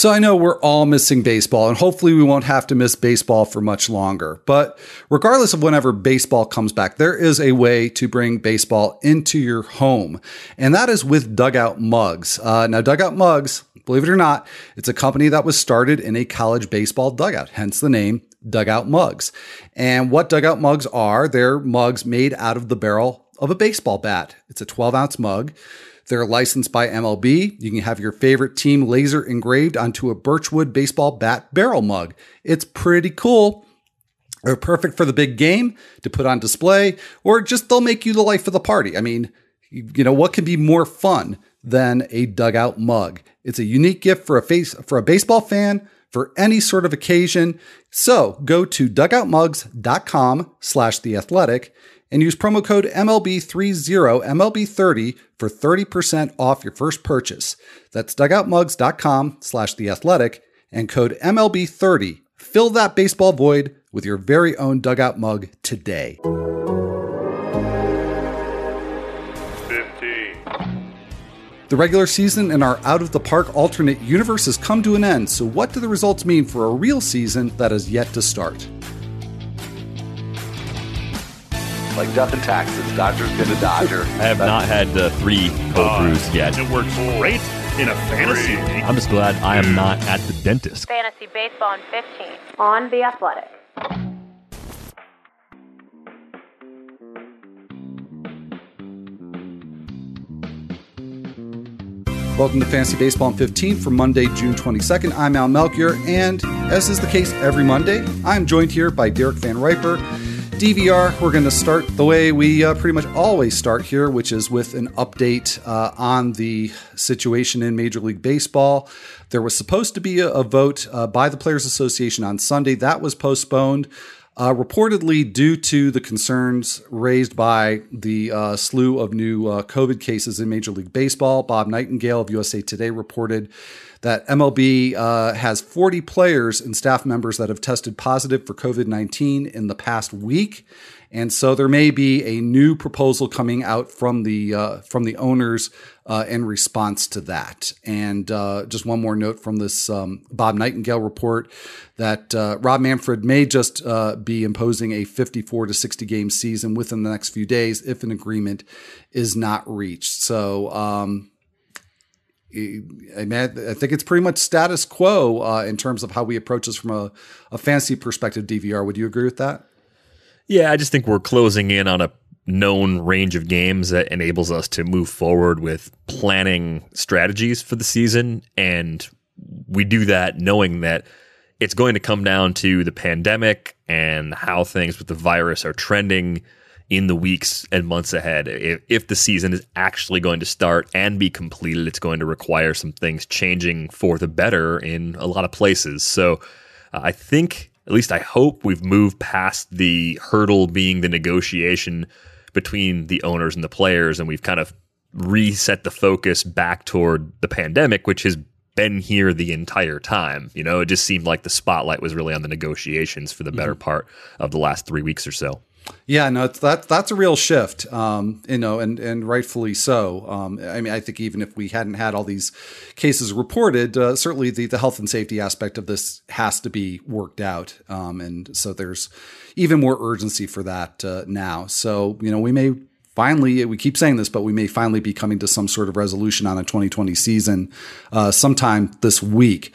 So I know we're all missing baseball, and hopefully we won't have to miss baseball for much longer. But regardless of whenever baseball comes back, there is a way to bring baseball into your home, and that is with Dugout Mugs. Uh, now, Dugout Mugs, believe it or not, it's a company that was started in a college baseball dugout, hence the name Dugout Mugs. And what Dugout Mugs are, they're mugs made out of the barrel of a baseball bat. It's a 12 ounce mug. They're licensed by MLB. You can have your favorite team laser engraved onto a Birchwood baseball bat barrel mug. It's pretty cool. They're perfect for the big game to put on display, or just they'll make you the life of the party. I mean, you know, what can be more fun than a dugout mug? It's a unique gift for a face for a baseball fan for any sort of occasion. So go to dugoutmugs.com slash the athletic and use promo code MLB30 MLB30 for 30% off your first purchase. That's dugoutmugs.com slash the athletic and code MLB30. Fill that baseball void with your very own dugout mug today. 15. The regular season in our out of the park alternate universe has come to an end, so what do the results mean for a real season that is yet to start? Like death and taxes. Dodger's been a Dodger. I have not had the three cold brews yet. It works great in a fantasy league. I'm just glad I am hmm. not at the dentist. Fantasy Baseball in 15 on The Athletic. Welcome to Fantasy Baseball in 15 for Monday, June 22nd. I'm Al Melchior, and as is the case every Monday, I'm joined here by Derek Van Riper. DVR, we're going to start the way we uh, pretty much always start here, which is with an update uh, on the situation in Major League Baseball. There was supposed to be a, a vote uh, by the Players Association on Sunday. That was postponed. Uh, reportedly, due to the concerns raised by the uh, slew of new uh, COVID cases in Major League Baseball, Bob Nightingale of USA Today reported that MLB uh, has 40 players and staff members that have tested positive for COVID 19 in the past week. And so there may be a new proposal coming out from the uh, from the owners uh, in response to that. And uh, just one more note from this um, Bob Nightingale report that uh, Rob Manfred may just uh, be imposing a 54 to 60 game season within the next few days if an agreement is not reached. So. Um, I mean, I think it's pretty much status quo uh, in terms of how we approach this from a, a fantasy perspective. DVR, would you agree with that? Yeah, I just think we're closing in on a known range of games that enables us to move forward with planning strategies for the season. And we do that knowing that it's going to come down to the pandemic and how things with the virus are trending in the weeks and months ahead. If, if, the season is actually going to start and be completed, it's going to require some things changing for the better in a lot of places. So uh, I think, at least I hope, we've moved past the hurdle being the negotiation between the owners and the players, and we've kind of reset the focus back toward the pandemic, which has been here the entire time. You know, it just seemed like the spotlight was really on the negotiations for the better mm-hmm. part of the last three weeks or so. Yeah, no, that that's a real shift, um, you know, and and rightfully so. Um, I mean, I think even if we hadn't had all these cases reported, uh, certainly the the health and safety aspect of this has to be worked out, um, and so there's even more urgency for that uh, now. So you know, we may finally, we keep saying this, but we may finally be coming to some sort of resolution on a 2020 season uh, sometime this week.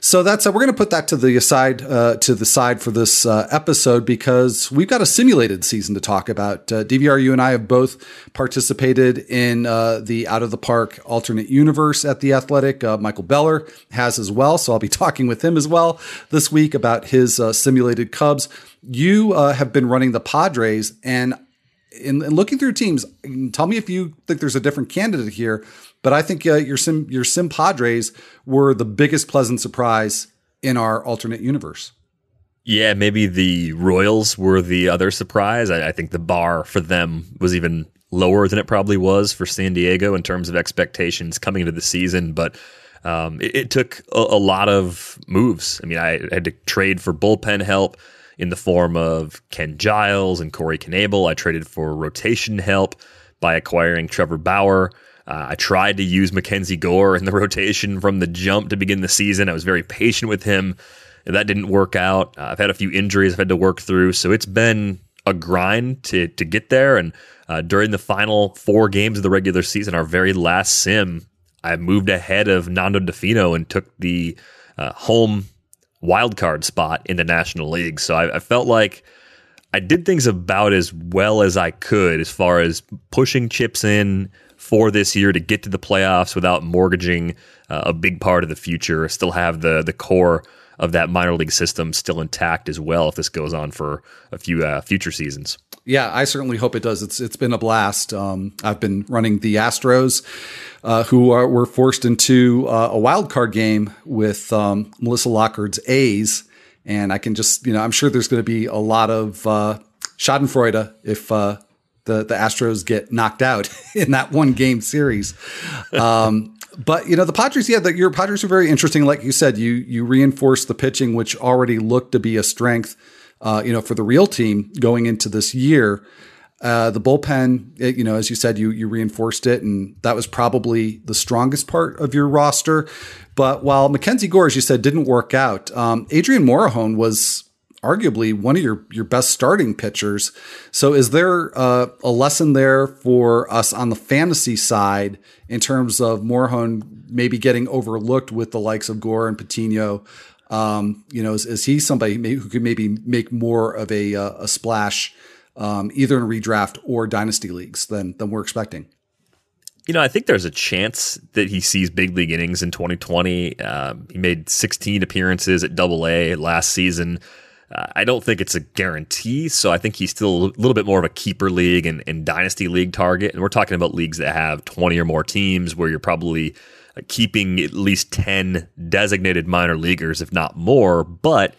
So that's uh, we're going to put that to the side uh, to the side for this uh, episode because we've got a simulated season to talk about. Uh, DVR, you and I have both participated in uh, the Out of the Park alternate universe at the Athletic. Michael Beller has as well, so I'll be talking with him as well this week about his simulated Cubs. You have been running the Padres, and in, in, looking through teams, tell me if you think there's a different candidate here. But I think uh, your sim your sim Padres were the biggest pleasant surprise in our alternate universe. Yeah, maybe the Royals were the other surprise. I, I think the bar for them was even lower than it probably was for San Diego in terms of expectations coming into the season. But um, it, it, took a, a lot of moves. I mean, I had to trade for bullpen help in the form of Ken Giles and Corey Knebel. I traded for rotation help by acquiring Trevor Bauer. Uh, I tried to use Mackenzie Gore in the rotation from the jump to begin the season. I was very patient with him. And that didn't work out. Uh, I've had a few injuries I've had to work through, so it's been a grind to to get there. And uh, during the final four games of the regular season, our very last sim, I moved ahead of Nando Di Fino and took the uh, home wild card spot in the National League. So I, I felt like I did things about as well as I could as far as pushing chips in for this year to get to the playoffs without mortgaging uh, a big part of the future. Still have the the core of that minor league system still intact as well if this goes on for a few uh, future seasons. Yeah, I certainly hope it does. It's it's been a blast. Um, I've been running the Astros, uh, who are, were forced into uh, a wild card game with um, Melissa Lockard's A's, and I can just you know I'm sure there's going to be a lot of uh, Schadenfreude if uh, the the Astros get knocked out in that one game series. Um, but you know the Padres, yeah, the, your Padres are very interesting. Like you said, you you reinforce the pitching, which already looked to be a strength uh, you know, for the real team going into this year. Uh, the bullpen, it, you know, as you said, you you reinforced it, and that was probably the strongest part of your roster. But while Mackenzie Gore, as you said, didn't work out, um, Adrian Morejon was arguably one of your your best starting pitchers. So, is there uh, a lesson there for us on the fantasy side in terms of Morejon maybe getting overlooked with the likes of Gore and Patino? Um, you know, is, is, he somebody who could maybe make more of a, uh, a splash, um, either in redraft or dynasty leagues than than we're expecting? You know, I think there's a chance that he sees big league innings in 2020. Um, he made 16 appearances at Double A last season. Uh, I don't think it's a guarantee, so I think he's still a little bit more of a keeper league and, and dynasty league target. And we're talking about leagues that have 20 or more teams, where you're probably keeping at least 10 designated minor leaguers, if not more. But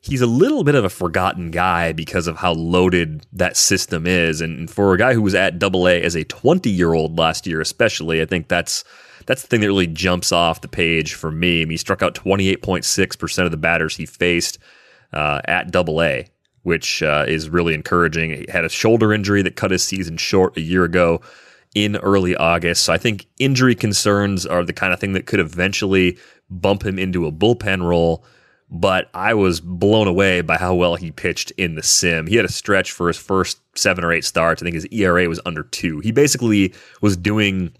he's a little bit of a forgotten guy because of how loaded that system is. And for a guy who was at double A as a 20 year old last year, especially, I think that's. That's the thing that really jumps off the page for me. I mean, he struck out 28.6% of the batters he faced uh, at double A, which uh, is really encouraging. He had a shoulder injury that cut his season short a year ago in early August. So I think injury concerns are the kind of thing that could eventually bump him into a bullpen role. But I was blown away by how well he pitched in the sim. He had a stretch for his first seven or eight starts. I think his ERA was under two. He basically was doing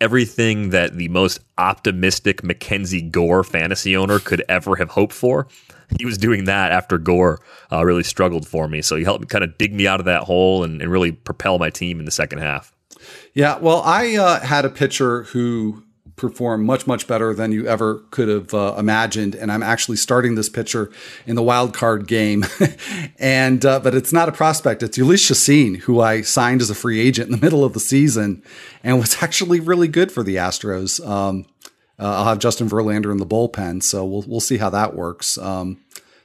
everything that the most optimistic Mackenzie Gore fantasy owner could ever have hoped for. He was doing that after Gore uh, really struggled for me. So he helped me kind of dig me out of that hole and, and really propel my team in the second half. Yeah, well, I uh, had a pitcher who performed much much better than you ever could have uh, imagined and i'm actually starting this pitcher in the wild card game and uh, but it's not a prospect it's Jhoulys Chacin who i signed as a free agent in the middle of the season and was actually really good for the astros um, uh, i'll have justin verlander in the bullpen so we'll, we'll see how that works um,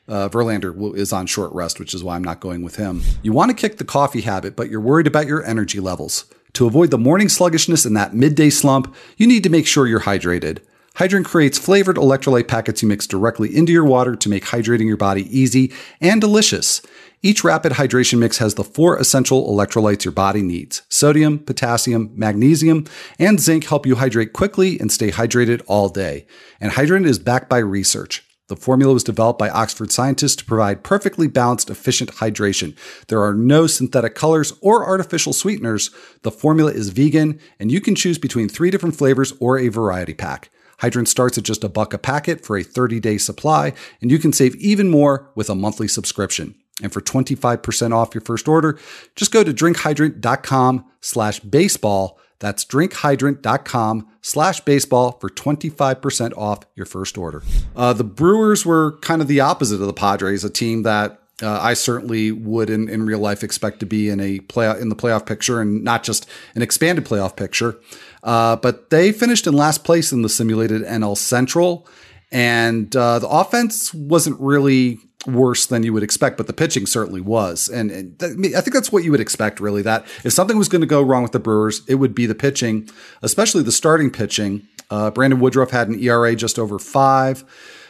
uh, Verlander is on short rest, which is why I'm not going with him. You want to kick the coffee habit, but you're worried about your energy levels. To avoid the morning sluggishness and that midday slump, you need to make sure you're hydrated. Hydrant creates flavored electrolyte packets you mix directly into your water to make hydrating your body easy and delicious. Each rapid hydration mix has the four essential electrolytes your body needs sodium, potassium, magnesium, and zinc help you hydrate quickly and stay hydrated all day. And Hydrant is backed by research. The formula was developed by Oxford scientists to provide perfectly balanced, efficient hydration. There are no synthetic colors or artificial sweeteners. The formula is vegan, and you can choose between three different flavors or a variety pack. Hydrant starts at just a buck a packet for a 30 day supply, and you can save even more with a monthly subscription. And for 25% off your first order, just go to drinkhydrant.com slash baseball that's drinkhydrant.com slash baseball for 25% off your first order. Uh, the Brewers were kind of the opposite of the Padres, a team that uh, I certainly would in, in real life expect to be in a play in the playoff picture and not just an expanded playoff picture. Uh, but they finished in last place in the simulated NL Central. And uh, the offense wasn't really worse than you would expect, but the pitching certainly was. And, and I think that's what you would expect, really. That if something was going to go wrong with the Brewers, it would be the pitching, especially the starting pitching. Uh, Brandon Woodruff had an ERA just over five,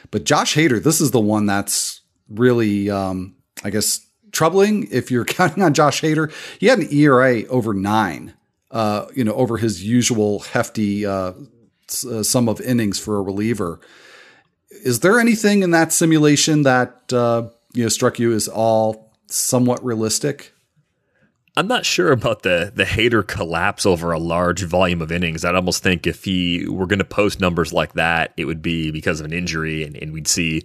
but Josh Hader, this is the one that's really, um, I guess, troubling if you're counting on Josh Hader. He had an ERA over nine uh, you know, over his usual hefty uh, uh, sum of innings for a reliever. Is there anything in that simulation that uh, you know struck you as all somewhat realistic? I'm not sure about the the Hader collapse over a large volume of innings. I'd almost think if he were going to post numbers like that, it would be because of an injury, and, and we'd see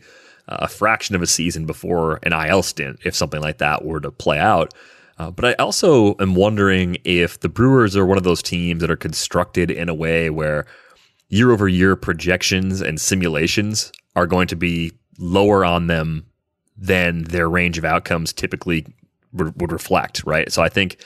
a fraction of a season before an IL stint if something like that were to play out. Uh, but I also am wondering if the Brewers are one of those teams that are constructed in a way where year over year projections and simulations are going to be lower on them than their range of outcomes typically would, would reflect, right? So I think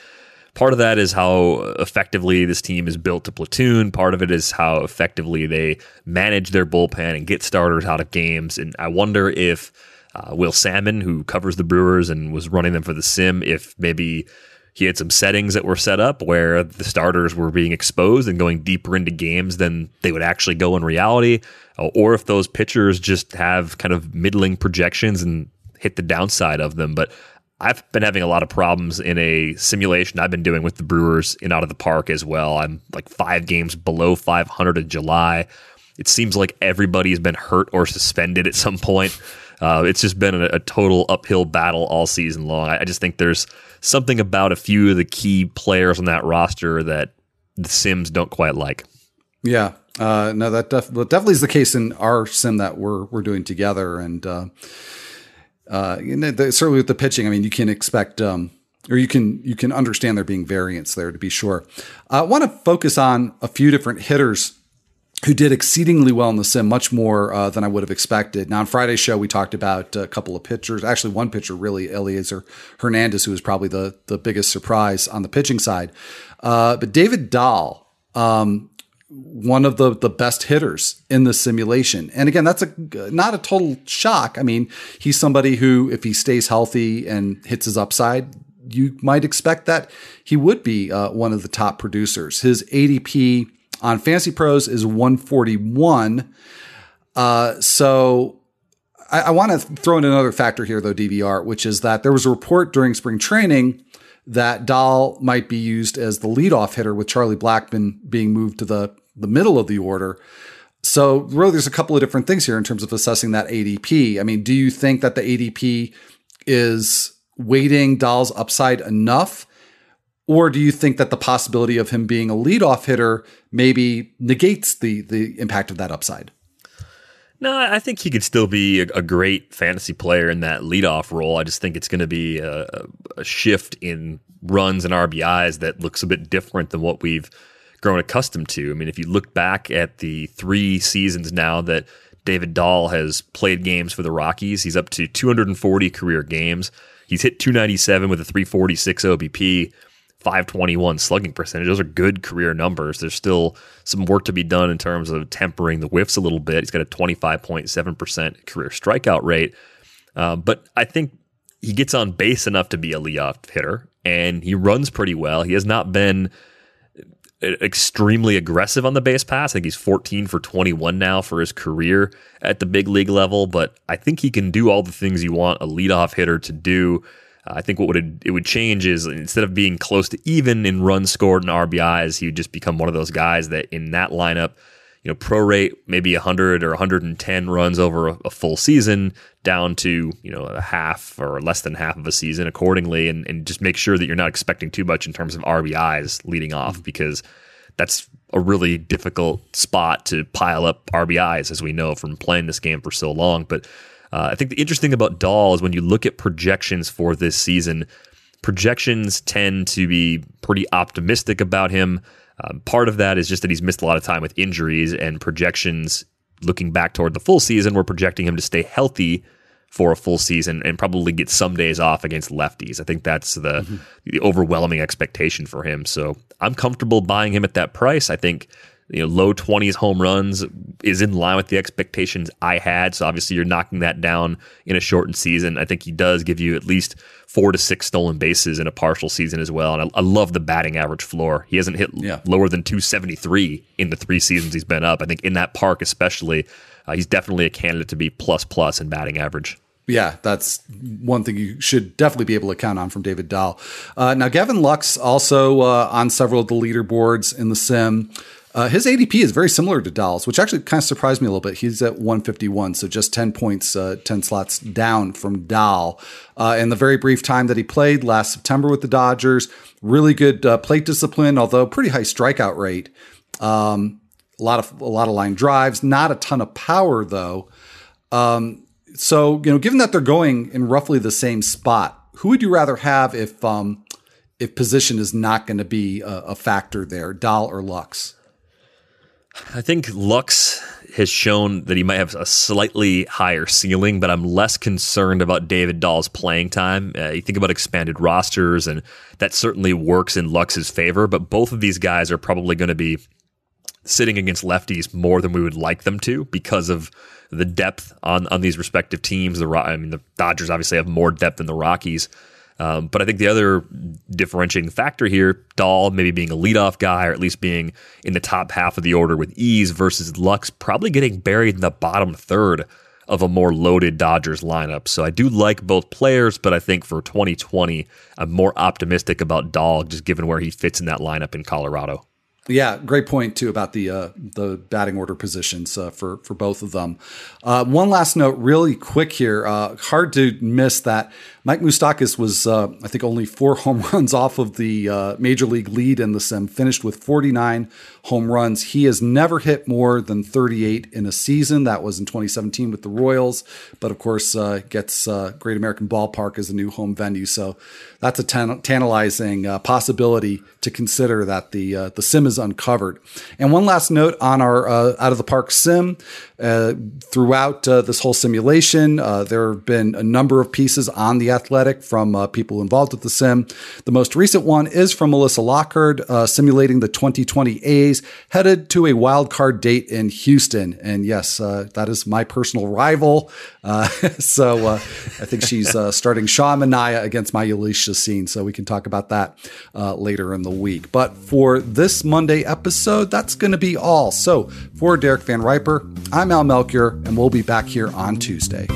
part of that is how effectively this team is built to platoon. Part of it is how effectively they manage their bullpen and get starters out of games. And I wonder if uh, Will Salmon, who covers the Brewers and was running them for the sim, if maybe he had some settings that were set up where the starters were being exposed and going deeper into games than they would actually go in reality, uh, or if those pitchers just have kind of middling projections and hit the downside of them. But I've been having a lot of problems in a simulation I've been doing with the Brewers in out of the park as well. I'm like five games below 500 in July. It seems like everybody's been hurt or suspended at some point. Uh, it's just been a, a, total uphill battle all season long. I, I, just think there's something about a few of the key players on that roster that the Sims don't quite like. Yeah, uh, no, that def- definitely is the case in our sim that we're we're doing together, and uh, uh, the, certainly with the pitching, I mean, you can expect. Um, or you can you can understand there being variance there to be sure. I want to focus on a few different hitters who did exceedingly well in the sim, much more uh, than I would have expected. Now, on Friday's show, we talked about a couple of pitchers. Actually, one pitcher, really, Elieser Hernandez, who was probably the, the biggest surprise on the pitching side. Uh, but David Dahl, um, one of the, the best hitters in the simulation. And again, that's a not a total shock. I mean, he's somebody who, if he stays healthy and hits his upside, you might expect that he would be uh, one of the top producers. His ADP on Fantasy Pros is 141. Uh, so I, I want to throw in another factor here, though, DVR, which is that there was a report during spring training that Dahl might be used as the leadoff hitter with Charlie Blackmon being moved to the, the middle of the order. So really, there's a couple of different things here in terms of assessing that ADP. I mean, do you think that the ADP is weighting Dahl's upside enough? Or do you think that the possibility of him being a leadoff hitter maybe negates the the impact of that upside? No, I think he could still be a, a great fantasy player in that leadoff role. I just think it's going to be a, a, shift in runs and RBIs that looks a bit different than what we've grown accustomed to. I mean, if you look back at the three seasons now that David Dahl has played games for the Rockies, he's up to 240 career games. He's hit 297 with a 346 OBP. 521 slugging percentage. Those are good career numbers. There's still some work to be done in terms of tempering the whiffs a little bit. He's got a 25.7% career strikeout rate. Uh, but I think he gets on base enough to be a leadoff hitter, and he runs pretty well. He has not been extremely aggressive on the base pass. I think he's 14 for 21 now for his career at the big league level, but I think he can do all the things you want a leadoff hitter to do. I think what would it would change is instead of being close to even in runs scored and RBIs, he would just become one of those guys that in that lineup, you know, prorate maybe 100 or 110 runs over a, a, full season down to you know a half or less than half of a season accordingly, and, and just make sure that you're not expecting too much in terms of RBIs leading off mm-hmm. because that's a really difficult spot to pile up RBIs as we know from playing this game for so long, but uh, I think the interesting about Dahl is when you look at projections for this season, projections tend to be pretty optimistic about him. Um, part of that is just that he's missed a lot of time with injuries, and projections looking back toward the full season, we're projecting him to stay healthy for a full season and probably get some days off against lefties. I think that's the, mm-hmm. the overwhelming expectation for him. So I'm comfortable buying him at that price. I think you know, low 20s home runs is in line with the expectations I had. So obviously you're knocking that down in a shortened season. I think he does give you at least four to six stolen bases in a partial season as well. And I, I love the batting average floor. He hasn't hit yeah. lower than 273 in the three seasons he's been up. I think in that park especially, uh, he's definitely a candidate to be plus plus in batting average. Yeah, that's one thing you should definitely be able to count on from David Dahl. Uh, now, Gavin Lux also uh, on several of the leaderboards in the sim. Uh, his ADP is very similar to Dahl's, which actually kind of surprised me a little bit. He's at 151, so just 10 points, uh, 10 slots down from Dahl. Uh, in the very brief time that he played last September with the Dodgers, really good uh, plate discipline, although pretty high strikeout rate. Um, a lot of a lot of line drives, not a ton of power though. Um, so you know, given that they're going in roughly the same spot, who would you rather have if um, if position is not going to be a, a, factor there, Dahl or Lux? I think Lux has shown that he might have a slightly higher ceiling, but I'm less concerned about David Dahl's playing time. Uh, you think about expanded rosters, and that certainly works in Lux's favor. But both of these guys are probably going to be sitting against lefties more than we would like them to because of the depth on on these respective teams. The I mean, the Dodgers obviously have more depth than the Rockies. Um, but I think the other differentiating factor here, Dahl maybe being a leadoff guy or at least being in the top half of the order with ease versus Lux probably getting buried in the bottom third of a more loaded Dodgers lineup. So I do like both players, but I think for 2020, I'm more optimistic about Dahl just given where he fits in that lineup in Colorado. Yeah, great point too about the uh, the batting order positions uh, for for both of them. Uh, one last note, really quick here. Uh, hard to miss that Mike Moustakas was, uh, I think, only four home runs off of the uh, major league lead in the sim, finished with 49 home runs. He has never hit more than 38 in a season. That was in 2017 with the Royals, but of course, uh, gets uh, Great American Ballpark as a new home venue. So that's a tan- tantalizing uh, possibility to consider that the uh, the sim is uncovered. And one last note on our out of the park sim. Throughout this whole simulation, there have been a number of pieces on the athletic from uh, people involved with the sim. The most recent one is from Melissa Lockard, uh, simulating the 2020 A's headed to a wild card date in Houston. And yes, uh, that is my personal rival. Uh, so uh, I think she's starting Sean Manaea against my Jhoulys Chacin. So we can talk about that later in the week. But for this Monday episode, that's going to be all. So for Derek Van Riper, I'm I'm Al Melchior, and we'll be back here on Tuesday.